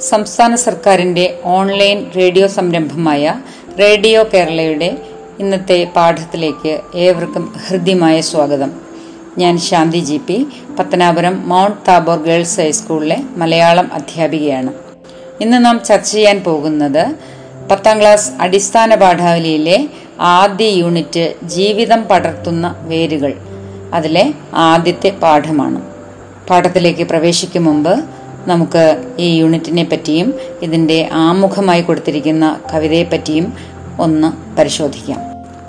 സംസ്ഥാന സർക്കാരിന്റെ online radio സംരംഭമായ റേഡിയോ കേരളയുടെ ഇന്നത്തെ പാഠത്തിലേക്ക് ഏവർക്കും ഹൃദ്യമായ സ്വാഗതം. ഞാൻ Shanthi G P Pathanapuram Mount Tabor girls ഹൈസ്കൂളിലെ മലയാളം അധ്യാപികയാണ്. ഇന്ന് നാം ചർച്ച ചെയ്യാൻ പോകുന്നത് പത്താം ക്ലാസ് അടിസ്ഥാന പാഠാവലിയിലെ ആദ്യ യൂണിറ്റ് ജീവിതം പടർത്തുന്ന വേരുകൾ. അതിലെ ആദ്യത്തെ പാഠമാണ്. പാഠത്തിലേക്ക് പ്രവേശിക്കും മുമ്പ് നമുക്ക് ഈ യൂണിറ്റിനെ പറ്റിയും ഇതിന്റെ ആമുഖമായി കൊടുത്തിരിക്കുന്ന കവിതയെപ്പറ്റിയും ഒന്ന് പരിശോധിക്കാം.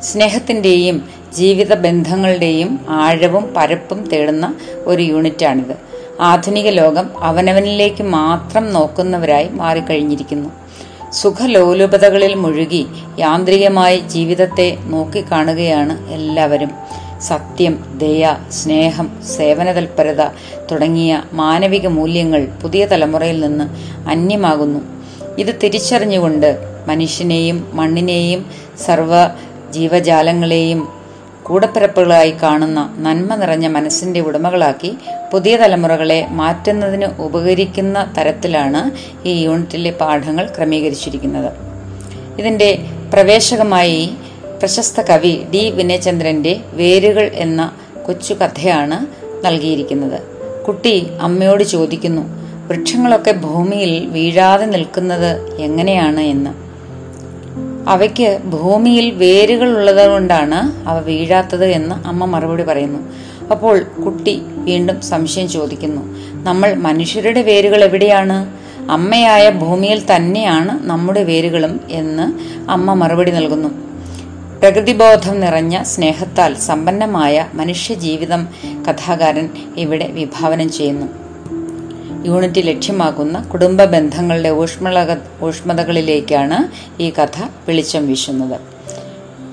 സ്നേഹത്തിന്റെയും ജീവിത ബന്ധങ്ങളുടെയും ആഴവും പരപ്പും തേടുന്ന ഒരു യൂണിറ്റാണിത്. ആധുനിക ലോകം അവനവനിലേക്ക് മാത്രം നോക്കുന്നവരായി മാറിക്കഴിഞ്ഞിരിക്കുന്നു. സുഖലോലുപതകളിൽ മുഴുകി യാന്ത്രികമായി ജീവിതത്തെ നോക്കിക്കാണുകയാണ് എല്ലാവരും. സത്യം ദയ സ്നേഹം സേവനതൽപരത തുടങ്ങിയ മാനവിക മൂല്യങ്ങൾ പുതിയ തലമുറയിൽ നിന്ന് അന്യമാകുന്നു. ഇത് തിരിച്ചറിഞ്ഞുകൊണ്ട് മനുഷ്യനെയും മണ്ണിനെയും സർവ ജീവജാലങ്ങളെയും കൂടപ്പിറപ്പുകളായി കാണുന്ന നന്മ നിറഞ്ഞ മനസ്സിന്റെ ഉടമകളാക്കി പുതിയ തലമുറകളെ മാറ്റുന്നതിന് ഉപകരിക്കുന്ന തരത്തിലാണ് ഈ യൂണിറ്റിലെ പാഠങ്ങൾ ക്രമീകരിച്ചിരിക്കുന്നത്. ഇതിന്റെ പ്രവേശകമായി പ്രശസ്ത കവി ഡി വിനയചന്ദ്രന്റെ വേരുകൾ എന്ന കൊച്ചു കഥയാണ് നൽകിയിരിക്കുന്നത്. കുട്ടി അമ്മയോട് ചോദിക്കുന്നു വൃക്ഷങ്ങളൊക്കെ ഭൂമിയിൽ വീഴാതെ നിൽക്കുന്നത് എങ്ങനെയാണ് എന്ന്? അവയ്ക്ക് ഭൂമിയിൽ വേരുകൾ ഉള്ളത് കൊണ്ടാണ് അവ വീഴാത്തത് എന്ന് അമ്മ മറുപടി പറയുന്നു. അപ്പോൾ കുട്ടി വീണ്ടും സംശയം ചോദിക്കുന്നു നമ്മൾ മനുഷ്യരുടെ വേരുകൾ എവിടെയാണ്? അമ്മയായ ഭൂമിയിൽ തന്നെയാണ് നമ്മുടെ വേരുകളും എന്ന് അമ്മ മറുപടി നൽകുന്നു. പ്രകൃതിബോധം നിറഞ്ഞ സ്നേഹത്താൽ സമ്പന്നമായ മനുഷ്യജീവിതം കഥാകാരൻ ഇവിടെ വിഭാവനം ചെയ്യുന്നു. യൂണിറ്റ് ലക്ഷ്യമാക്കുന്ന കുടുംബ ബന്ധങ്ങളുടെ ഊഷ്മള ഊഷ്മതകളിലേക്കാണ് ഈ കഥ വെളിച്ചം വീശുന്നത്.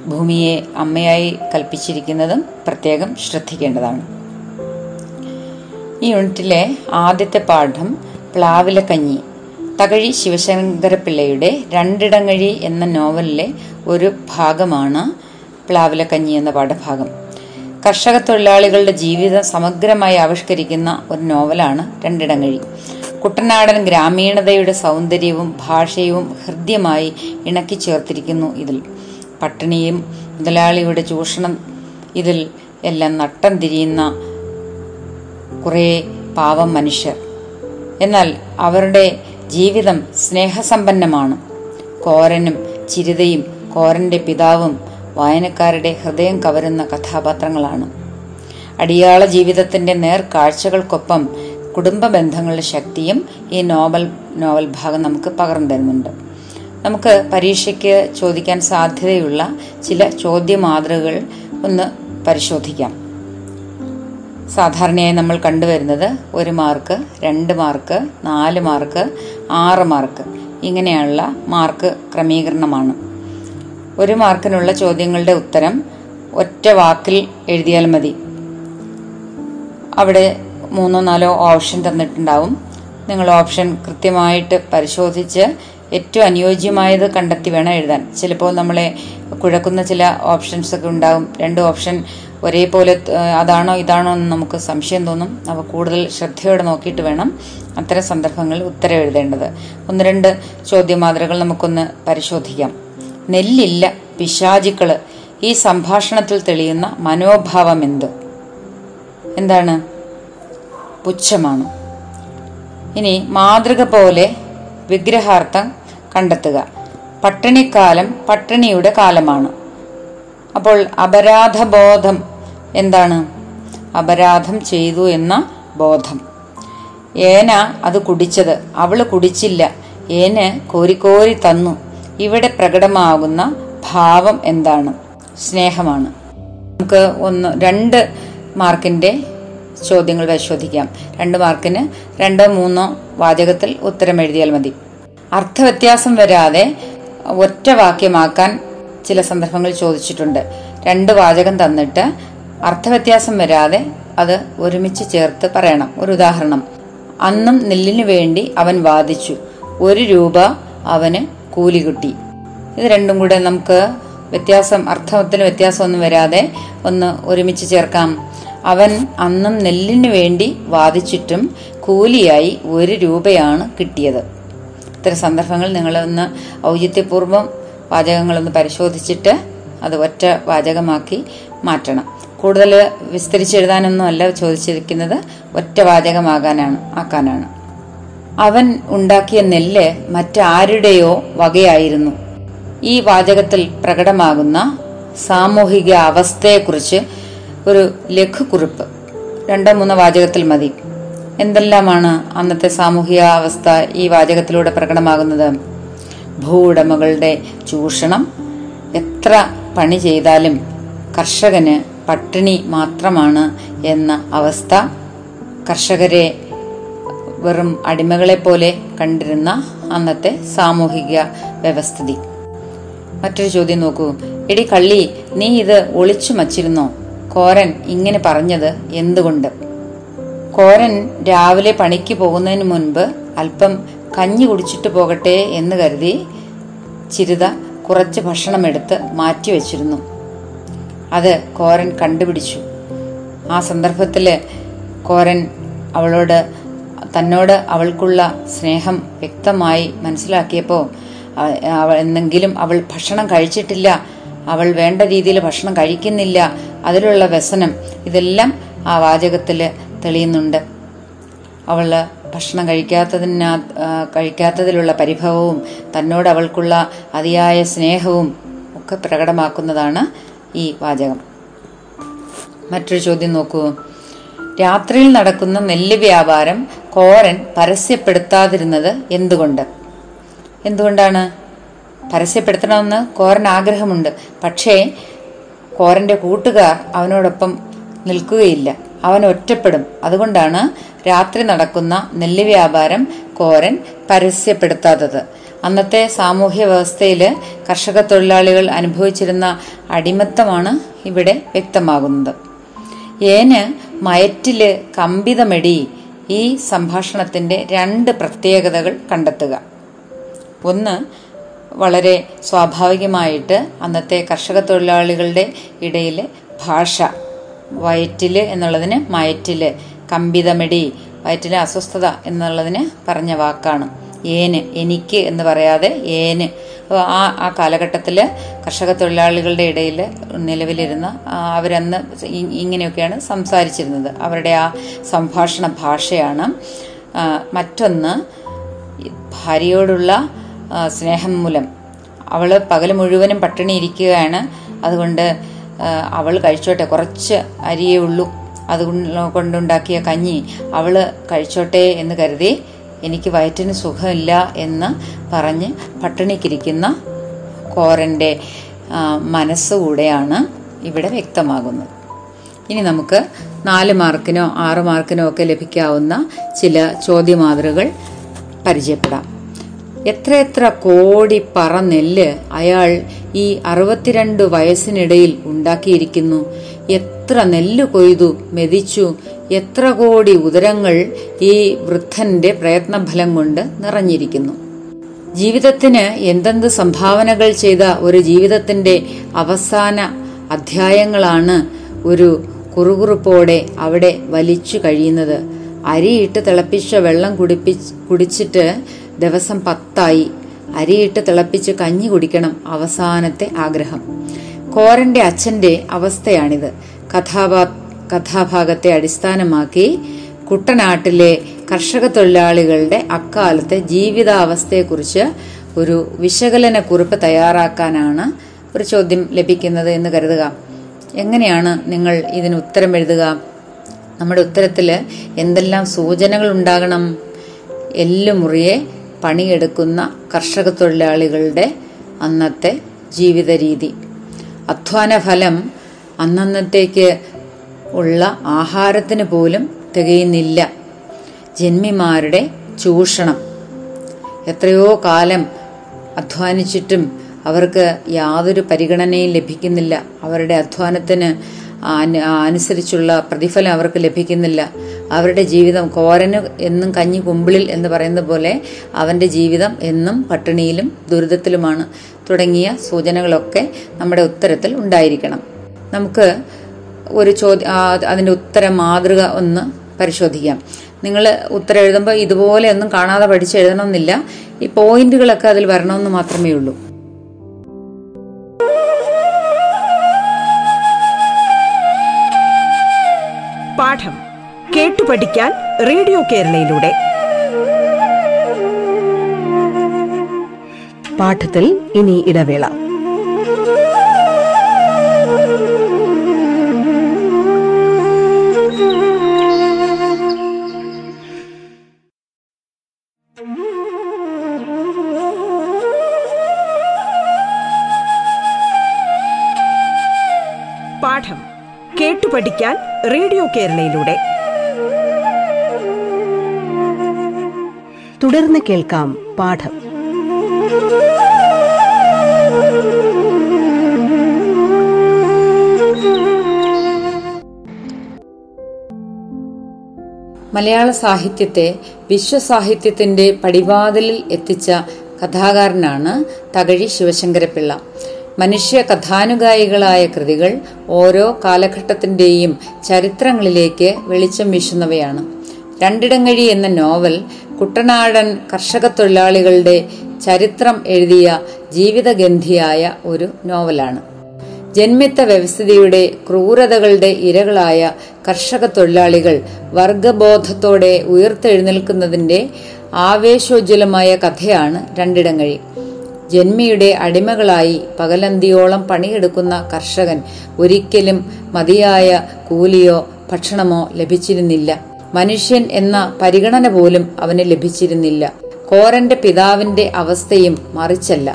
ഭൂമിയെ അമ്മയായി കൽപ്പിച്ചിരിക്കുന്നതും പ്രത്യേകം ശ്രദ്ധിക്കേണ്ടതാണ്. ഈ യൂണിറ്റിലെ ആദ്യത്തെ പാഠം പ്ലാവിലക്കഞ്ഞി തകഴി ശിവശങ്കരപ്പിള്ളയുടെ രണ്ടിടങ്ങഴി എന്ന നോവലിലെ ഒരു ഭാഗമാണ് പ്ലാവിലക്കഞ്ഞി എന്ന പാഠഭാഗം. കർഷക തൊഴിലാളികളുടെ ജീവിതം സമഗ്രമായി ആവിഷ്കരിക്കുന്ന ഒരു നോവലാണ് രണ്ടിടങ്ങഴി. കുട്ടനാടൻ ഗ്രാമീണതയുടെ സൗന്ദര്യവും ഭാഷയും ഹൃദ്യമായി ഇണക്കി ചേർത്തിരിക്കുന്നു ഇതിൽ. പട്ടിണിയും മുതലാളിയുടെ ചൂഷണം ഇതിൽ എല്ലാം നട്ടം തിരിയുന്ന കുറേ പാവം മനുഷ്യർ. എന്നാൽ അവരുടെ ജീവിതം സ്നേഹസമ്പന്നമാണ്. കോരനും ചിരിതയും കോരന്റെ പിതാവും വായനക്കാരുടെ ഹൃദയം കവരുന്ന കഥാപാത്രങ്ങളാണ്. അടിയാള ജീവിതത്തിന്റെ നേർക്കാഴ്ചകൾക്കൊപ്പം കുടുംബ ബന്ധങ്ങളുടെ ശക്തിയും ഈ നോവൽ നോവൽ ഭാഗം നമുക്ക് പകർന്നു തരുന്നുണ്ട്. നമുക്ക് പരീക്ഷയ്ക്ക് ചോദിക്കാൻ സാധ്യതയുള്ള ചില ചോദ്യ മാതൃകകൾ ഒന്ന് പരിശോധിക്കാം. സാധാരണയായി നമ്മൾ കണ്ടുവരുന്നത് ഒരു മാർക്ക് രണ്ട് മാർക്ക് നാല് മാർക്ക് ആറ് മാർക്ക് ഇങ്ങനെയുള്ള മാർക്ക് ക്രമീകരണമാണ്. ഒരു മാർക്കിനുള്ള ചോദ്യങ്ങളുടെ ഉത്തരം ഒറ്റ വാക്കിൽ എഴുതിയാൽ മതി. അവിടെ മൂന്നോ നാലോ ഓപ്ഷൻ തന്നിട്ടുണ്ടാവും. നിങ്ങൾ ഓപ്ഷൻ കൃത്യമായിട്ട് പരിശോധിച്ച് ഏറ്റവും അനുയോജ്യമായത് കണ്ടെത്തി വേണം എഴുതാൻ. ചിലപ്പോൾ നമ്മളെ കുഴക്കുന്ന ചില ഓപ്ഷൻസ് ഒക്കെ ഉണ്ടാകും രണ്ട് ഓപ്ഷൻ ഒരേപോലെ അതാണോ ഇതാണോ എന്ന് നമുക്ക് സംശയം തോന്നും. അവ കൂടുതൽ ശ്രദ്ധയോടെ നോക്കിയിട്ട് വേണം അത്തരം സന്ദർഭങ്ങളിൽ ഉത്തരം എഴുതേണ്ടത്. ഒന്ന് രണ്ട് ചോദ്യമാതൃകൾ നമുക്കൊന്ന് പരിശോധിക്കാം. നെല്ലില്ല പിശാചിക്കൾ. ഈ സംഭാഷണത്തിൽ തെളിയുന്ന മനോഭാവം എന്ത് എന്താണ്? പുച്ഛമാണ്. ഇനി മാതൃക പോലെ വിഗ്രഹാർത്ഥം കണ്ടെത്തുക. പട്ടിണിക്കാലം പട്ടിണിയുടെ കാലമാണ്. അപ്പോൾ അപരാധബോധം എന്താണ്? അപരാധം ചെയ്തു എന്ന ബോധം. ഏന അത് കുടിച്ചത്. അവൾ കുടിച്ചില്ല. ഏന് കോരിക്കോരി തന്നു. ഇവിടെ പ്രകടമാകുന്ന ഭാവം എന്താണ്? സ്നേഹമാണ്. നമുക്ക് ഒന്ന് രണ്ട് മാർക്കിന്റെ ചോദ്യങ്ങൾ പരിശോധിക്കാം. രണ്ട് മാർക്കിന് രണ്ടോ മൂന്നോ വാചകത്തിൽ ഉത്തരം എഴുതിയാൽ മതി. അർത്ഥവ്യത്യാസം വരാതെ ഒറ്റ വാക്യമാക്കാൻ ചില സന്ദർഭങ്ങൾ ചോദിച്ചിട്ടുണ്ട്. രണ്ട് വാചകം തന്നിട്ട് അർത്ഥവ്യത്യാസം വരാതെ അത് ഒരുമിച്ച് ചേർത്ത് പറയണം. ഒരു ഉദാഹരണം. അന്നും നെല്ലിനു വേണ്ടി അവൻ വാദിച്ചു. ഒരു രൂപ അവന് കൂലി കിട്ടി ഇത് രണ്ടും കൂടെ നമുക്ക് വ്യത്യാസം അർത്ഥത്തിന് വ്യത്യാസമൊന്നും വരാതെ ഒന്ന് ഒരുമിച്ച് ചേർക്കാം. അവൻ അന്നും നെല്ലിന് വേണ്ടി വാദിച്ചിട്ടും കൂലിയായി ഒരു രൂപയാണ് കിട്ടിയത്. ഇത്തരം സന്ദർഭങ്ങൾ നിങ്ങളൊന്ന് ഔചിത്യപൂർവം വാചകങ്ങളൊന്ന് പരിശോധിച്ചിട്ട് അത് ഒറ്റ വാചകമാക്കി മാറ്റണം. കൂടുതൽ വിസ്തരിച്ചെഴുതാനൊന്നും അല്ല ചോദിച്ചിരിക്കുന്നത് ഒറ്റ വാചകമാകാനാണ് ആക്കാനാണ്. അവൻ ഉണ്ടാക്കിയ നെല്ല് മറ്റാരുടെയോ വകയായിരുന്നു. ഈ വാചകത്തിൽ പ്രകടമാകുന്ന സാമൂഹിക അവസ്ഥയെക്കുറിച്ച് ഒരു ലഘുക്കുറിപ്പ്. രണ്ടോ മൂന്നോ വാചകത്തിൽ മതി. എന്തെല്ലാമാണ് അന്നത്തെ സാമൂഹിക അവസ്ഥ ഈ വാചകത്തിലൂടെ പ്രകടമാകുന്നത്? ഭൂവുടമകളുടെ ചൂഷണം. എത്ര പണി ചെയ്താലും കർഷകന് പട്ടിണി മാത്രമാണ് എന്ന അവസ്ഥ. കർഷകരെ വെറും അടിമകളെ പോലെ കണ്ടിരുന്ന അന്നത്തെ സാമൂഹിക വ്യവസ്ഥിതി. മറ്റൊരു ചോദ്യം നോക്കൂ. എടി കള്ളി നീ ഇത് ഒളിച്ചു മച്ചിരുന്നോ? കോരൻ ഇങ്ങനെ പറഞ്ഞത് എന്തുകൊണ്ട്? കോരൻ രാവിലെ പണിക്ക് പോകുന്നതിന് മുൻപ് അല്പം കഞ്ഞി കുടിച്ചിട്ട് പോകട്ടെ എന്ന് കരുതി ചിരിത കുറച്ച് ഭക്ഷണമെടുത്ത് മാറ്റിവെച്ചിരുന്നു അത് കോരൻ കണ്ടുപിടിച്ചു. ആ സന്ദർഭത്തിൽ കോരൻ അവളോട് തന്നോട് അവൾക്കുള്ള സ്നേഹം വ്യക്തമായി മനസ്സിലാക്കിയപ്പോൾ എന്നെങ്കിലും അവൾ ഭക്ഷണം കഴിച്ചിട്ടില്ല അവൾ വേണ്ട രീതിയിൽ ഭക്ഷണം കഴിക്കുന്നില്ല അതിലുള്ള വ്യസനം ഇതെല്ലാം ആ വാചകത്തിൽ തെളിയുന്നുണ്ട്. അവൾ ഭക്ഷണം കഴിക്കാത്തതിനാ കഴിക്കാത്തതിലുള്ള പരിഭവവും തന്നോട് അവൾക്കുള്ള അതിയായ സ്നേഹവും ഒക്കെ പ്രകടമാക്കുന്നതാണ് ഈ വാചകം. മറ്റൊരു ചോദ്യം നോക്കൂ. രാത്രിയിൽ നടക്കുന്ന നെല്ല് വ്യാപാരം കോരൻ പരസ്യപ്പെടുത്താതിരുന്നത് എന്തുകൊണ്ട്? എന്തുകൊണ്ടാണ്? പരസ്യപ്പെടുത്തണമെന്ന് കോരൻ ആഗ്രഹമുണ്ട്. പക്ഷേ കോരന്റെ കൂട്ടുകാർ അവനോടൊപ്പം നിൽക്കുകയില്ല. അവൻ ഒറ്റപ്പെടും. അതുകൊണ്ടാണ് രാത്രി നടക്കുന്ന നെല്ല് വ്യാപാരം കോരൻ പരസ്യപ്പെടുത്താത്തത്. അന്നത്തെ സാമൂഹ്യ വ്യവസ്ഥയിൽ കർഷക തൊഴിലാളികൾ അനുഭവിച്ചിരുന്ന അടിമത്തമാണ് ഇവിടെ വ്യക്തമാകുന്നത്. ഏന് മയറ്റിൽ കമ്പിതമെടി ഈ സംഭാഷണത്തിന്റെ രണ്ട് പ്രത്യേകതകൾ കണ്ടെത്തുക. ഒന്ന് വളരെ സ്വാഭാവികമായിട്ട് അന്നത്തെ കർഷക തൊഴിലാളികളുടെ ഇടയിൽ ഭാഷ വയറ്റിൽ എന്നുള്ളതിന് മയറ്റിൽ കമ്പിതമെടി വയറ്റിലെ അസ്വസ്ഥത എന്നുള്ളതിന് പറഞ്ഞ വാക്കാണ്. ഏന് എനിക്ക് എന്ന് പറയാതെ ഏന്. ആ ആ കാലഘട്ടത്തിൽ കർഷക തൊഴിലാളികളുടെ ഇടയിൽ നിലവിലിരുന്ന അവരന്ന് ഇങ്ങനെയൊക്കെയാണ് സംസാരിച്ചിരുന്നത്. അവരുടെ ആ സംഭാഷണ ഭാഷയാണ്. മറ്റൊന്ന് ഭാര്യയോടുള്ള സ്നേഹം മൂലം. അവൾ പകൽ മുഴുവനും പട്ടിണി ഇരിക്കുകയാണ്. അതുകൊണ്ട് അവൾ കഴിച്ചോട്ടെ കുറച്ച് അരിയേ ഉള്ളൂ. അതുകൊണ്ട് കൊണ്ടുണ്ടാക്കിയ കഞ്ഞി അവൾ കഴിച്ചോട്ടെ എന്ന് കരുതി എനിക്ക് വയറ്റിന് സുഖമില്ല എന്ന് പറഞ്ഞ് പട്ടിണിക്കിരിക്കുന്ന കോരന്റെ ആ, മനസ്സുകൂടെയാണ് ഇവിടെ വ്യക്തമാകുന്നത്. ഇനി നമുക്ക് നാല് മാർക്കിനോ ആറ് മാർക്കിനോ ഒക്കെ ലഭിക്കാവുന്ന ചില ചോദ്യമാതൃകൾ പരിചയപ്പെടാം. എത്രയെത്ര കോടി പറ നെല്ല് അയാൾ ഈ അറുപത്തിരണ്ട് വയസ്സിനിടയിൽ ഉണ്ടാക്കിയിരിക്കുന്നു? എത്ര നെല്ല് കൊയ്തു മെതിച്ചു എത്ര കോടി ഉദരങ്ങൾ ഈ വൃദ്ധന്റെ പ്രയത്നഫലം കൊണ്ട് നിറഞ്ഞിരിക്കുന്നു. ജീവിതത്തിന് എന്തെന്ത് സംഭാവനകൾ ചെയ്ത ഒരു ജീവിതത്തിന്റെ അവസാന അധ്യായങ്ങളാണ് ഒരു കുറുകുറുപ്പോടെ അവിടെ വലിച്ചു കഴിയുന്നത്. അരിയിട്ട് തിളപ്പിച്ച വെള്ളം കുടിപ്പി കുടിച്ചിട്ട് ദിവസം പത്തായി. അരിയിട്ട് തിളപ്പിച്ച് കഞ്ഞി കുടിക്കണം അവസാനത്തെ ആഗ്രഹം. കോരന്റെ അച്ഛന്റെ അവസ്ഥയാണിത്. കഥാപാ കഥാഭാഗത്തെ അടിസ്ഥാനമാക്കി കുട്ടനാട്ടിലെ കർഷക തൊഴിലാളികളുടെ അക്കാലത്തെ ജീവിതാവസ്ഥയെക്കുറിച്ച് ഒരു വിശകലന കുറിപ്പ് തയ്യാറാക്കാനാണ് ഒരു ചോദ്യം ലഭിക്കുന്നത് എന്ന് കരുതുക. എങ്ങനെയാണ് നിങ്ങൾ ഇതിന് ഉത്തരം എഴുതുക? നമ്മുടെ ഉത്തരത്തിൽ എന്തെല്ലാം സൂചനകൾ ഉണ്ടാകണം? എല്ലുമുറിയെ പണിയെടുക്കുന്ന കർഷക തൊഴിലാളികളുടെ അന്നത്തെ ജീവിത രീതി അധ്വാന ഫലം അന്നന്നത്തേക്ക് ഉള്ള ആഹാരത്തിന് പോലും തികയുന്നില്ല. ജന്മിമാരുടെ ചൂഷണം. എത്രയോ കാലം അധ്വാനിച്ചിട്ടും അവർക്ക് യാതൊരു പരിഗണനയും ലഭിക്കുന്നില്ല. അവരുടെ അധ്വാനത്തിന് അനുസരിച്ചുള്ള പ്രതിഫലം അവർക്ക് ലഭിക്കുന്നില്ല. അവരുടെ ജീവിതം കോരന് എന്നും കഞ്ഞി കുമ്പിളിൽ എന്ന് പറയുന്ന പോലെ അവന്റെ ജീവിതം എന്നും പട്ടിണിയിലും ദുരിതത്തിലുമാണ് തുടങ്ങിയ സൂചനകളൊക്കെ നമ്മുടെ ഉത്തരത്തിൽ ഉണ്ടായിരിക്കണം. നമുക്ക് ഒരു ചോദ്യം അതിന്റെ ഉത്തര മാതൃക ഒന്ന് പരിശോധിക്കാം. നിങ്ങൾ ഉത്തരം എഴുതുമ്പോൾ ഇതുപോലെ ഒന്നും കാണാതെ പഠിച്ച് എഴുതണമെന്നില്ല ഈ പോയിന്റുകളൊക്കെ അതിൽ വരണമെന്ന് മാത്രമേ ഉള്ളൂ. പാഠം കേട്ടു പഠിക്കാൻ റേഡിയോ കേരളയിലൂടെ. പാഠത്തിൽ ഇനി ഇടവേള. പഠിക്കാൻ റേഡിയോ കേരളയിലൂടെ. തുടർന്ന് കേൾക്കാം പാഠം. മലയാള സാഹിത്യത്തെ വിശ്വസാഹിത്യത്തിന്റെ പടിവാതിലിൽ എത്തിച്ച കഥാകാരനാണ് തകഴി ശിവശങ്കരപിള്ള മനുഷ്യ കഥാനുഗായികളായ കൃതികൾ ഓരോ കാലഘട്ടത്തിന്റെയും ചരിത്രങ്ങളിലേക്ക് വെളിച്ചം വീശുന്നവയാണ്. രണ്ടിടങ്ങഴി എന്ന നോവൽ കുട്ടനാടൻ കർഷക തൊഴിലാളികളുടെ ചരിത്രം എഴുതിയ ജീവിതഗന്ധിയായ ഒരു നോവലാണ്. ജന്മിത്ത വ്യവസ്ഥിതിയുടെ ക്രൂരതകളുടെ ഇരകളായ കർഷക തൊഴിലാളികൾ വർഗബോധത്തോടെ ഉയർത്തെഴുന്നേൽക്കുന്നതിന്റെ ആവേശോജ്വലമായ കഥയാണ് രണ്ടിടങ്ങഴി. ജന്മിയുടെ അടിമകളായി പകലന്തിയോളം പണിയെടുക്കുന്ന കർഷകൻ ഒരിക്കലും മതിയായ കൂലിയോ ഭക്ഷണമോ ലഭിച്ചിരുന്നില്ല. മനുഷ്യൻ എന്ന പരിഗണന പോലും അവന് ലഭിച്ചിരുന്നില്ല. കോരന്റെ പിതാവിന്റെ അവസ്ഥയും മറിച്ചല്ല.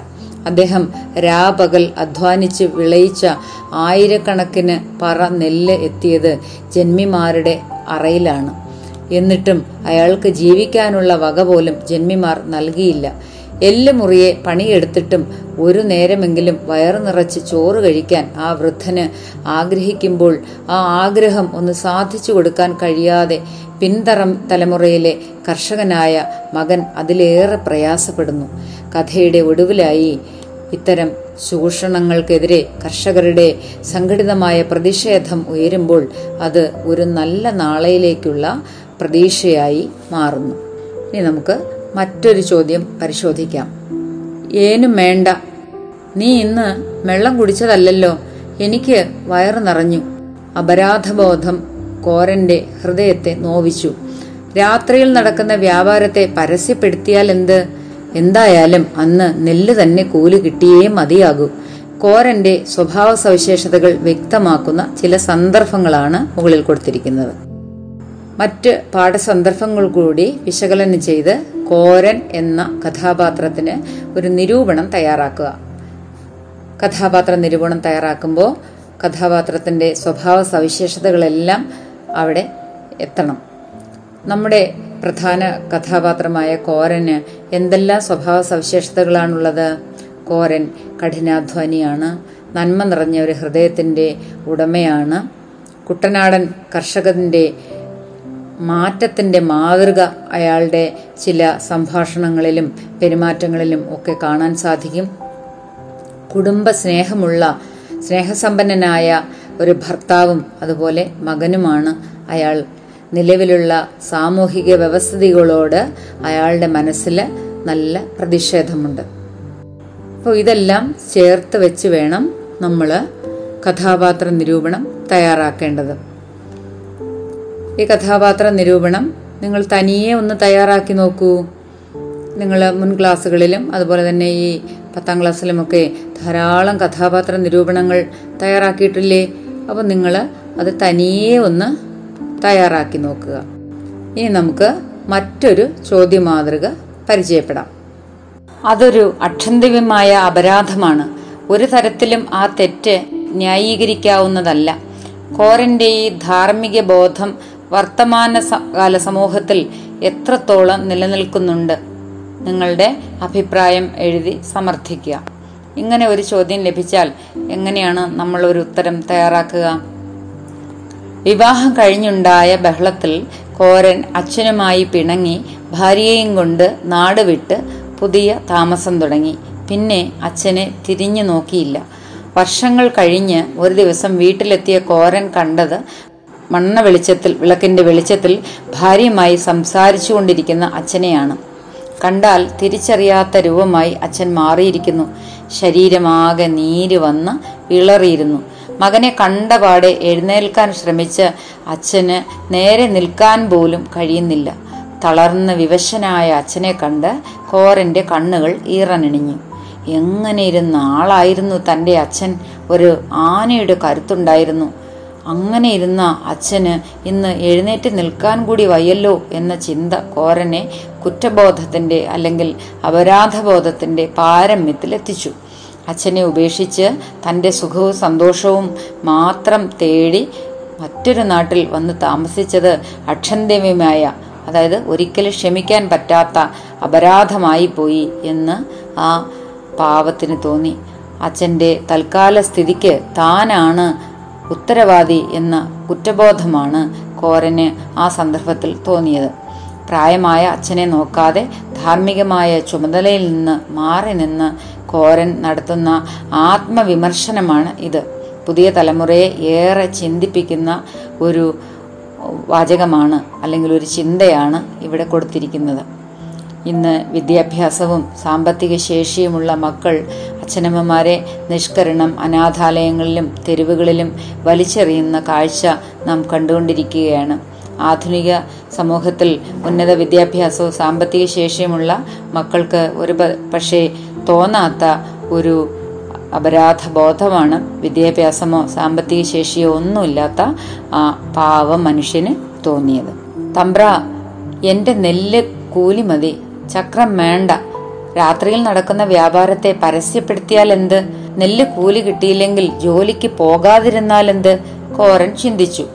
അദ്ദേഹം രാപകൽ അധ്വാനിച്ച് വിളയിച്ച ആയിരക്കണക്കിന് പറ നെല്ല് എത്തിയത് ജന്മിമാരുടെ അറയിലാണ്. എന്നിട്ടും അയാൾക്ക് ജീവിക്കാനുള്ള വക പോലും ജന്മിമാർ നൽകിയില്ല. എല്ല് മുറിയെ പണിയെടുത്തിട്ടും ഒരു നേരമെങ്കിലും വയറു നിറച്ച് ചോറ് കഴിക്കാൻ ആ വൃദ്ധന് ആഗ്രഹിക്കുമ്പോൾ ആ ആഗ്രഹം ഒന്ന് സാധിച്ചു കൊടുക്കാൻ കഴിയാതെ പിന്തറം തലമുറയിലെ കർഷകനായ മകൻ അതിലേറെ പ്രയാസപ്പെടുന്നു. കഥയുടെ ഒടുവിലായി ഇത്തരം ചൂഷണങ്ങൾക്കെതിരെ കർഷകരുടെ സംഘടിതമായ പ്രതിഷേധം ഉയരുമ്പോൾ അത് ഒരു നല്ല നാളയിലേക്കുള്ള പ്രതീക്ഷയായി മാറുന്നു. ഇനി നമുക്ക് മറ്റൊരു ചോദ്യം പരിശോധിക്കാം. ഏനും വേണ്ട. നീ ഇന്ന് വെള്ളം കുടിച്ചതല്ലല്ലോ. എനിക്ക് വയറ് നിറഞ്ഞു. അപരാധബോധം കോരന്റെ ഹൃദയത്തെ നോവിച്ചു. രാത്രിയിൽ നടക്കുന്ന വ്യാപാരത്തെ പരസ്യപ്പെടുത്തിയാൽ എന്ത്? എന്തായാലും അന്ന് നെല്ല് തന്നെ കൂലി കിട്ടിയേ മതിയാകൂ. കോരന്റെ സ്വഭാവ സവിശേഷതകൾ വ്യക്തമാക്കുന്ന ചില സന്ദർഭങ്ങളാണ് മുകളിൽ കൊടുത്തിരിക്കുന്നത്. മറ്റ് പാഠസന്ദർഭങ്ങൾ കൂടി വിശകലനം ചെയ്ത് കോരൻ എന്ന കഥാപാത്രത്തിന് ഒരു നിരൂപണം തയ്യാറാക്കുക. കഥാപാത്ര നിരൂപണം തയ്യാറാക്കുമ്പോൾ കഥാപാത്രത്തിന്റെ സ്വഭാവ സവിശേഷതകളെല്ലാം അവിടെ എത്തണം. നമ്മുടെ പ്രധാന കഥാപാത്രമായ കോരന് എന്തെല്ലാം സ്വഭാവ സവിശേഷതകളാണുള്ളത്? കോരൻ കഠിനാധ്വാനിയാണ് നന്മ നിറഞ്ഞ ഒരു ഹൃദയത്തിന്റെ ഉടമയാണ് കുട്ടനാടൻ കർഷകന്റെ മാറ്റത്തിന്റെ മാതൃക അയാളുടെ ചില സംഭാഷണങ്ങളിലും പെരുമാറ്റങ്ങളിലും ഒക്കെ കാണാൻ സാധിക്കും. കുടുംബ സ്നേഹമുള്ള സ്നേഹസമ്പന്നനായ ഒരു ഭർത്താവും അതുപോലെ മകനുമാണ് അയാൾ. നിലവിലുള്ള സാമൂഹിക വ്യവസ്ഥിതികളോട് അയാളുടെ മനസ്സിൽ നല്ല പ്രതിഷേധമുണ്ട്. അപ്പോൾ ഇതെല്ലാം ചേർത്ത് വെച്ച് വേണം നമ്മൾ കഥാപാത്ര നിരൂപണം തയ്യാറാക്കേണ്ടത്. ഈ കഥാപാത്ര നിരൂപണം. നിങ്ങൾ തനിയെ ഒന്ന് തയ്യാറാക്കി നോക്കൂ. നിങ്ങൾ മുൻ ക്ലാസ്സുകളിലും അതുപോലെ തന്നെ ഈ പത്താം ക്ലാസ്സിലുമൊക്കെ ധാരാളം കഥാപാത്ര നിരൂപണങ്ങൾ തയ്യാറാക്കിയിട്ടില്ലേ? അപ്പോൾ നിങ്ങൾ അത് തനിയെ ഒന്ന് തയ്യാറാക്കി നോക്കുക. ഇനി നമുക്ക് മറ്റൊരു ചോദ്യമാതൃക പരിചയപ്പെടാം. അതൊരു അക്ഷന്തിവ്യമായ അപരാധമാണ്. ഒരു തരത്തിലും ആ തെറ്റ് ന്യായീകരിക്കാവുന്നതല്ല. കോരന്റെ ഈ ധാർമ്മിക ബോധം വർത്തമാന കാല സമൂഹത്തിൽ എത്രത്തോളം നിലനിൽക്കുന്നുണ്ട് നിങ്ങളുടെ അഭിപ്രായം എഴുതി സമർത്ഥിക്കുക. ഇങ്ങനെ ഒരു ചോദ്യം ലഭിച്ചാൽ എങ്ങനെയാണ് നമ്മൾ ഒരു ഉത്തരം തയ്യാറാക്കുക? വിവാഹം കഴിഞ്ഞുണ്ടായ ബഹളത്തിൽ കോരൻ അച്ഛനുമായി പിണങ്ങി ഭാര്യയെയും കൊണ്ട് നാട് വിട്ട് പുതിയ താമസം തുടങ്ങി. പിന്നെ അച്ഛനെ തിരിഞ്ഞു നോക്കിയില്ല. വർഷങ്ങൾ കഴിഞ്ഞ് ഒരു ദിവസം വീട്ടിലെത്തിയ കോരൻ കണ്ടത് മണ്ണ വെളിച്ചത്തിൽ വിളക്കിന്റെ വെളിച്ചത്തിൽ ഭാര്യയുമായി സംസാരിച്ചു കൊണ്ടിരിക്കുന്ന അച്ഛനെയാണ്. കണ്ടാൽ തിരിച്ചറിയാത്ത രൂപമായി അച്ഛൻ മാറിയിരിക്കുന്നു. ശരീരമാകെ നീര് വന്ന് വിളറിയിരുന്നു. മകനെ കണ്ടപാടെ എഴുന്നേൽക്കാൻ ശ്രമിച്ച അച്ഛന് നേരെ നിൽക്കാൻ പോലും കഴിയുന്നില്ല. തളർന്ന് വിവശനായ അച്ഛനെ കണ്ട് കോരന്റെ കണ്ണുകൾ ഈറനണിഞ്ഞു എങ്ങനെ ഇരുന്ന ആളായിരുന്നു തന്റെ അച്ഛൻ? ഒരു ആനയുടെ കരുത്തുണ്ടായിരുന്നു. അങ്ങനെ ഇരുന്ന അച്ഛന് ഇന്ന് എഴുന്നേറ്റ് നിൽക്കാൻ കൂടി വയ്യല്ലോ എന്ന ചിന്ത കോരനെ കുറ്റബോധത്തിന്റെ അല്ലെങ്കിൽ അപരാധബോധത്തിന്റെ പാരമ്യത്തിലെത്തിച്ചു. അച്ഛനെ ഉപേക്ഷിച്ച് തന്റെ സുഖവും സന്തോഷവും മാത്രം തേടി മറ്റൊരു നാട്ടിൽ വന്ന് താമസിച്ചത് അക്ഷന്തമ്യമായ അതായത് ഒരിക്കലും ക്ഷമിക്കാൻ പറ്റാത്ത അപരാധമായി പോയി എന്ന് ആ പാവത്തിന് തോന്നി. അച്ഛന്റെ തൽക്കാല സ്ഥിതിക്ക് താനാണ് ഉത്തരവാദി എന്ന കുറ്റബോധമാണ് കോരന് ആ സന്ദർഭത്തിൽ തോന്നിയത്. പ്രായമായ അച്ഛനെ നോക്കാതെ ധാർമ്മികമായ ചുമതലയിൽ നിന്ന് മാറി നിന്ന് കോരൻ നടത്തുന്ന ആത്മവിമർശനമാണ് ഇത്. പുതിയ തലമുറയെ ഏറെ ചിന്തിപ്പിക്കുന്ന ഒരു വാചകമാണ് അല്ലെങ്കിൽ ഒരു ചിന്തയാണ് ഇവിടെ കൊടുത്തിരിക്കുന്നത്. ഇന്ന് വിദ്യാഭ്യാസവും സാമ്പത്തിക ശേഷിയുമുള്ള മക്കൾ അച്ഛനമ്മമാരെ നിഷ്കരണം അനാഥാലയങ്ങളിലും തെരുവുകളിലും വലിച്ചെറിയുന്ന കാഴ്ച നാം കണ്ടുകൊണ്ടിരിക്കുകയാണ്. ആധുനിക സമൂഹത്തിൽ ഉന്നത വിദ്യാഭ്യാസവും സാമ്പത്തിക ശേഷിയുമുള്ള മക്കൾക്ക് ഒരു പക്ഷേ തോന്നാത്ത ഒരു അപരാധ ബോധമാണ് വിദ്യാഭ്യാസമോ സാമ്പത്തിക ശേഷിയോ ഒന്നുമില്ലാത്ത ആ പാവം മനുഷ്യന് തോന്നിയത്. തമ്പ്ര എന്റെ നെല്ല് കൂലി മതി ചക്രം വേണ്ട. രാത്രിയിൽ നടക്കുന്ന വ്യാപാരത്തെ പരസ്യപ്പെടുത്തിയാൽ എന്ത്? നെല്ല് കൂലി കിട്ടിയില്ലെങ്കിൽ ജോലിക്ക് പോകാതിരുന്നാൽ എന്ത്? കോരൻ ചിന്തിച്ചു.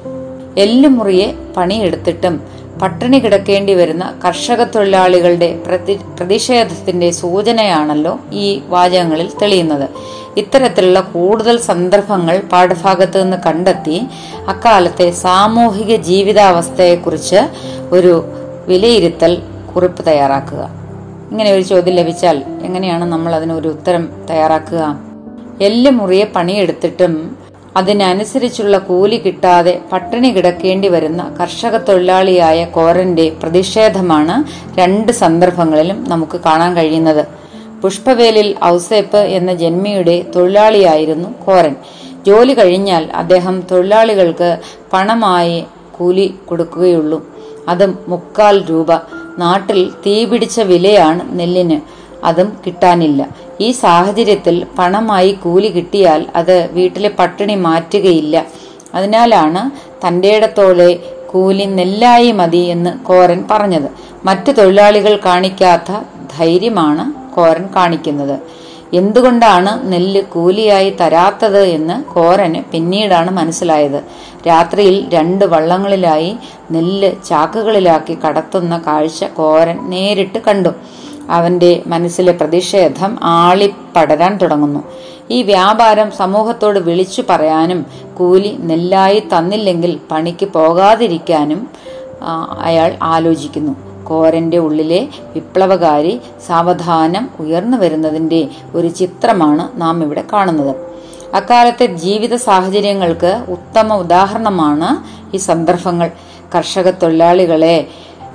എല്ലുമുറിയെ പണിയെടുത്തിട്ടും പട്ടിണി കിടക്കേണ്ടി വരുന്ന കർഷക തൊഴിലാളികളുടെ പ്രതി പ്രതിഷേധത്തിന്റെ സൂചനയാണല്ലോ ഈ വാചകങ്ങളിൽ തെളിയുന്നത്. ഇത്തരത്തിലുള്ള കൂടുതൽ സന്ദർഭങ്ങൾ പാഠഭാഗത്ത് നിന്ന് കണ്ടെത്തി അക്കാലത്തെ സാമൂഹിക ജീവിതാവസ്ഥയെക്കുറിച്ച് ഒരു വിലയിരുത്തൽ കുറിപ്പ് തയ്യാറാക്കുക. ഇങ്ങനെ ഒരു ചോദ്യം ലഭിച്ചാൽ എങ്ങനെയാണ് നമ്മൾ അതിനൊരു ഉത്തരം തയ്യാറാക്കുക? എല്ല് മുറിയെ പണിയെടുത്തിട്ടും അതിനനുസരിച്ചുള്ള കൂലി കിട്ടാതെ പട്ടിണി കിടക്കേണ്ടി വരുന്ന കർഷക തൊഴിലാളിയായ കോരന്റെ പ്രതിഷേധമാണ് രണ്ട് സന്ദർഭങ്ങളിലും നമുക്ക് കാണാൻ കഴിയുന്നത്. പുഷ്പവേലിൽ ഔസേപ്പ് എന്ന ജന്മിയുടെ തൊഴിലാളിയായിരുന്നു കോരൻ. ജോലി കഴിഞ്ഞാൽ അദ്ദേഹം തൊഴിലാളികൾക്ക് പണമായി കൂലി കൊടുക്കുകയുള്ളൂ. അതും മുക്കാൽ രൂപ. നാട്ടിൽ തീപിടിച്ച വിലയാണ് നെല്ലിന്. അതും കിട്ടാനില്ല. ഈ സാഹചര്യത്തിൽ പണമായി കൂലി കിട്ടിയാൽ അത് വീട്ടിലെ പട്ടിണി മാറ്റുകയില്ല. അതിനാലാണ് തന്റേടത്തോടെ കൂലി നെല്ലായി മതി എന്ന് കോരൻ പറഞ്ഞത്. മറ്റു തൊഴിലാളികൾ കാണിക്കാത്ത ധൈര്യമാണ് കോരൻ കാണിക്കുന്നത്. എന്തുകൊണ്ടാണ് നെല്ല് കൂലിയായി തരാത്തത് എന്ന് കോരന് പിന്നീടാണ് മനസ്സിലായത്. രാത്രിയിൽ രണ്ട് വള്ളങ്ങളിലായി നെല്ല് ചാക്കുകളിലാക്കി കടത്തുന്ന കാഴ്ച കോരൻ നേരിട്ട് കണ്ടു. അവന്റെ മനസ്സിലെ പ്രതിഷേധം ആളിപ്പടരാൻ തുടങ്ങുന്നു. ഈ വ്യാപാരം സമൂഹത്തോട് വിളിച്ചു പറയാനും കൂലി നെല്ലായി തന്നില്ലെങ്കിൽ പണിക്ക് പോകാതിരിക്കാനും അയാൾ ആലോചിക്കുന്നു. കോരന്റെ ഉള്ളിലെ വിപ്ലവകാരി സാവധാനം ഉയർന്നു വരുന്നതിന്റെ ഒരു ചിത്രമാണ് നാം ഇവിടെ കാണുന്നത്. അക്കാലത്തെ ജീവിത സാഹചര്യങ്ങൾക്ക് ഉത്തമ ഉദാഹരണമാണ് ഈ സന്ദർഭങ്ങൾ. കർഷക തൊഴിലാളികളെ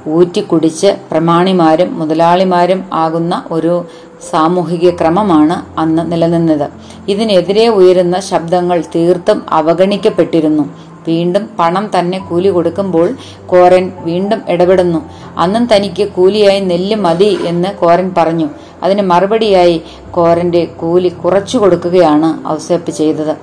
ഊറ്റിക്കുടിച്ച് പ്രമാണിമാരും മുതലാളിമാരും ആകുന്ന ഒരു സാമൂഹിക ക്രമമാണ് അന്ന് നിലനിന്നത്. ഇതിനെതിരെ ഉയരുന്ന ശബ്ദങ്ങൾ തീർത്തും അവഗണിക്കപ്പെട്ടിരുന്നു. വീണ്ടും പണം തന്നെ കൂലി കൊടുക്കുമ്പോൾ കോരൻ വീണ്ടും ഇടപെടുന്നു. അന്നും തനിക്ക് കൂലിയായി നെല്ല് മതി എന്ന് കോരൻ പറഞ്ഞു. അതിന് മറുപടിയായി കോരന്റെ കൂലി കുറച്ചു കൊടുക്കുകയാണ് ഔസേപ്പ് ചെയ്തത്.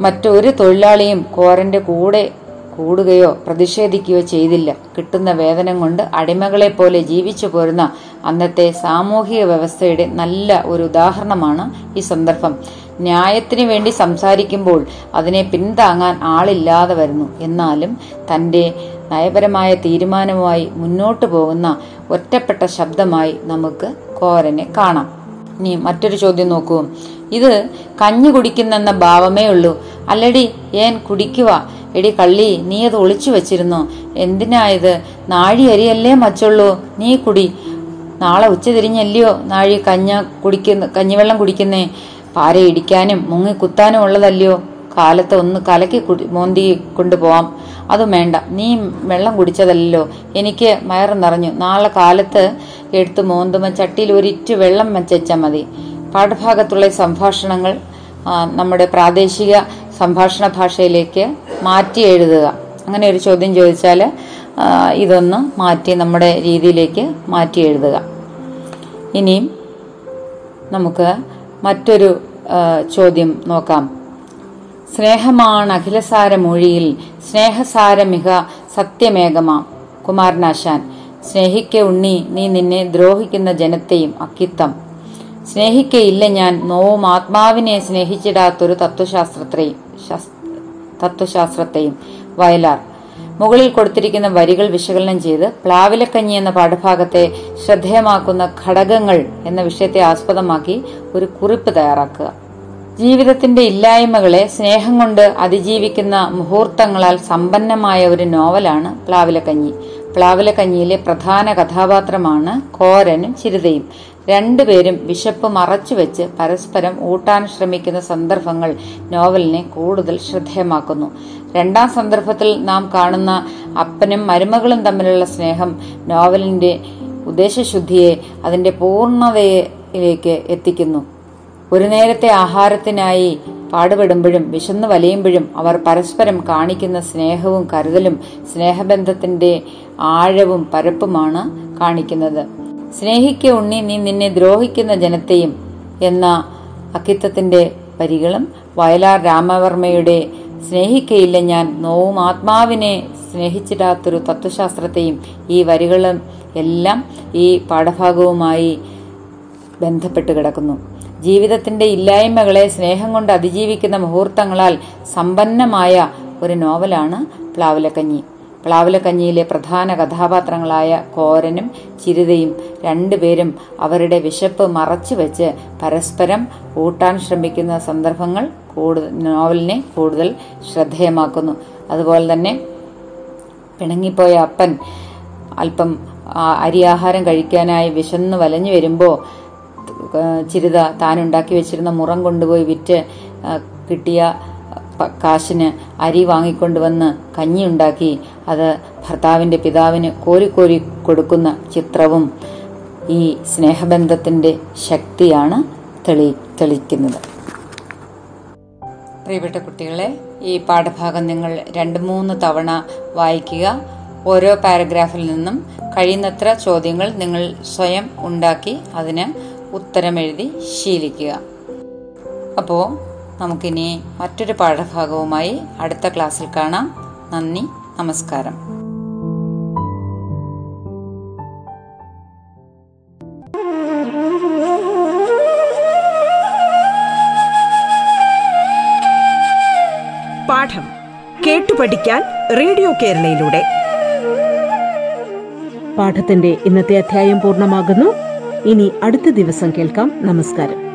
മറ്റൊരു തൊഴിലാളിയും കോരന്റെ കൂടെ കൂടുകയോ പ്രതിഷേധിക്കുകയോ ചെയ്തില്ല. കിട്ടുന്ന വേതനം കൊണ്ട് അടിമകളെ പോലെ ജീവിച്ചു പോരുന്ന അന്നത്തെ സാമൂഹിക വ്യവസ്ഥയുടെ നല്ല ഒരു ഉദാഹരണമാണ് ഈ സന്ദർഭം. ന്യായത്തിനു വേണ്ടി സംസാരിക്കുമ്പോൾ അതിനെ പിന്താങ്ങാൻ ആളില്ലാതെ വരുന്നു. എന്നാലും തന്റെ നയപരമായ തീരുമാനവുമായി മുന്നോട്ടു പോകുന്ന ഒറ്റപ്പെട്ട ശബ്ദമായി നമുക്ക് കോരനെ കാണാം. ഇനി മറ്റൊരു ചോദ്യം നോക്കൂ. ഇത് കഞ്ഞു കുടിക്കുന്നെന്ന ഭാവമേ ഉള്ളൂ. അല്ലടി ഏൻ കുടിക്കുക എടി കള്ളി നീ അത് ഒളിച്ചു വെച്ചിരുന്നു? എന്തിനാ ഇത്? നാഴി അരിയല്ലേ മച്ചുള്ളൂ. നീ കുടി. നാളെ ഉച്ച തിരിഞ്ഞല്ലയോ നാഴി കഞ്ഞ കുടിക്കുന്ന കഞ്ഞിവെള്ളം കുടിക്കുന്നേ? പാര ഇടിക്കാനും മുങ്ങി കുത്താനും ഉള്ളതല്ലയോ? കാലത്ത് ഒന്ന് കലക്കി മോന്തി കൊണ്ടുപോവാം. അതും വേണ്ട. നീ വെള്ളം കുടിച്ചതല്ലോ എനിക്ക് മയറ് നിറഞ്ഞു. നാളെ കാലത്ത് എടുത്ത് മോന്തുമ ചട്ടിയിൽ ഒരിറ്റ് വെള്ളം വെച്ചാൽ മതി. പാഠഭാഗത്തുള്ള സംഭാഷണങ്ങൾ നമ്മുടെ പ്രാദേശിക സംഭാഷണ ഭാഷയിലേക്ക് മാറ്റി എഴുതുക. അങ്ങനെ ഒരു ചോദ്യം ചോദിച്ചാൽ ഇതൊന്ന് മാറ്റി നമ്മുടെ രീതിയിലേക്ക് മാറ്റി എഴുതുക. ഇനിയും നമുക്ക് മറ്റൊരു ചോദ്യം നോക്കാം. സ്നേഹമാണ് അഖിലസാര മൊഴിയിൽ സ്നേഹസാരമിക സത്യമേകമാം. കുമാരനാശാൻ സ്നേഹിക്ക ഉണ്ണി നീ നിന്നെ ദ്രോഹിക്കുന്ന ജനത്തെയും അക്കിത്തം. സ്നേഹിക്കയില്ല ഞാൻ നോവും ആത്മാവിനെ സ്നേഹിച്ചിടാത്തൊരു തത്വശാസ്ത്രത്തെയും ശാസ്- തത്വശാസ്ത്രത്തെയും വയലാർ. മുകളിൽ കൊടുത്തിരിക്കുന്ന വരികൾ വിശകലനം ചെയ്ത് പ്ലാവിലക്കഞ്ഞി എന്ന പാഠഭാഗത്തെ ശ്രദ്ധേയമാക്കുന്ന ഘടകങ്ങൾ എന്ന വിഷയത്തെ ആസ്പദമാക്കി ഒരു കുറിപ്പ് തയ്യാറാക്കുക. ജീവിതത്തിന്റെ ഇല്ലായ്മകളെ സ്നേഹം കൊണ്ട് അതിജീവിക്കുന്ന മുഹൂർത്തങ്ങളാൽ സമ്പന്നമായ ഒരു നോവലാണ് പ്ലാവിലക്കഞ്ഞി. പ്ലാവിലക്കഞ്ഞിയിലെ പ്രധാന കഥാപാത്രമാണ് കോരനും ചിരിതയും. രണ്ടുപേരും വിശപ്പ് മറച്ചുവെച്ച് പരസ്പരം ഊട്ടാൻ ശ്രമിക്കുന്ന സന്ദർഭങ്ങൾ നോവലിനെ കൂടുതൽ ശ്രദ്ധേയമാക്കുന്നു. രണ്ടാം സന്ദർഭത്തിൽ നാം കാണുന്ന അപ്പനും മരുമകളും തമ്മിലുള്ള സ്നേഹം നോവലിന്റെ ഉദ്ദേശശുദ്ധിയെ അതിന്റെ പൂർണതയിലേക്ക് എത്തിക്കുന്നു. ഒരു നേരത്തെ ആഹാരത്തിനായി പാടുപെടുമ്പോഴും വിശന്ന് വലയുമ്പോഴും അവർ പരസ്പരം കാണിക്കുന്ന സ്നേഹവും കരുതലും സ്നേഹബന്ധത്തിന്റെ ആഴവും പരപ്പുമാണ് കാണിക്കുന്നത്. സ്നേഹിക്ക ഉണ്ണി നീ നിന്നെ ദ്രോഹിക്കുന്ന ജനത്തെയും എന്ന അക്കിത്തത്തിന്റെ വരികളും വയലാർ രാമവർമ്മയുടെ സ്നേഹിക്കയില്ല ഞാൻ. നോവും ആത്മാവിനെ സ്നേഹിച്ചിടാത്തൊരു തത്വശാസ്ത്രത്തെയും ഈ വരികളും എല്ലാം ഈ പാഠഭാഗവുമായി ബന്ധപ്പെട്ട് കിടക്കുന്നു. ജീവിതത്തിന്റെ ഇല്ലായ്മകളെ സ്നേഹം കൊണ്ട് അതിജീവിക്കുന്ന മുഹൂർത്തങ്ങളാൽ സമ്പന്നമായ ഒരു നോവലാണ് പ്ലാവിലക്കഞ്ഞി. പ്ലാവിലക്കഞ്ഞിയിലെ പ്രധാന കഥാപാത്രങ്ങളായ കോരനും ചിരിതയും രണ്ടുപേരും അവരുടെ വിശപ്പ് മറച്ചു മറച്ചുവെച്ച് പരസ്പരം കൂട്ടാൻ ശ്രമിക്കുന്ന സന്ദർഭങ്ങൾ കൂടുതൽ നോവലിനെ കൂടുതൽ ശ്രദ്ധേയമാക്കുന്നു. അതുപോലെ തന്നെ പിണങ്ങിപ്പോയ അപ്പൻ അല്പം അരിയാഹാരം കഴിക്കാനായി വിശന്ന് വലഞ്ഞു വരുമ്പോൾ ചിരിത താനുണ്ടാക്കി വെച്ചിരുന്ന മുറം കൊണ്ടുപോയി വിറ്റ് കിട്ടിയ കാശിന് അരി വാങ്ങിക്കൊണ്ടുവന്ന് കഞ്ഞിയുണ്ടാക്കി. അത് ഭർത്താവിന്റെ പിതാവിന് കോരിക്കോരി കൊടുക്കുന്ന ചിത്രവും ഈ സ്നേഹബന്ധത്തിന്റെ ശക്തിയാണ് തെളി തെളിക്കുന്നത്. പ്രിയപ്പെട്ട കുട്ടികളെ ഈ പാഠഭാഗം നിങ്ങൾ രണ്ട് മൂന്ന് തവണ വായിക്കുക. ഓരോ പാരഗ്രാഫിൽ നിന്നും കഴിയുന്നത്ര ചോദ്യങ്ങൾ നിങ്ങൾ സ്വയം ഉണ്ടാക്കി അതിന് ഉത്തരമെഴുതി ശീലിക്കുക. അപ്പോൾ നമുക്കിനി മറ്റൊരു പാഠഭാഗവുമായി അടുത്ത ക്ലാസ്സിൽ കാണാം. നന്ദി നമസ്കാരം. പാഠം കേട്ടു പഠിക്കാൻ റേഡിയോ കേരളയിലൂടെ. പാഠത്തിന്റെ ഇന്നത്തെ അധ്യായം പൂർണമാകുന്നു. ഇനി അടുത്ത ദിവസം കേൾക്കാം. നമസ്കാരം.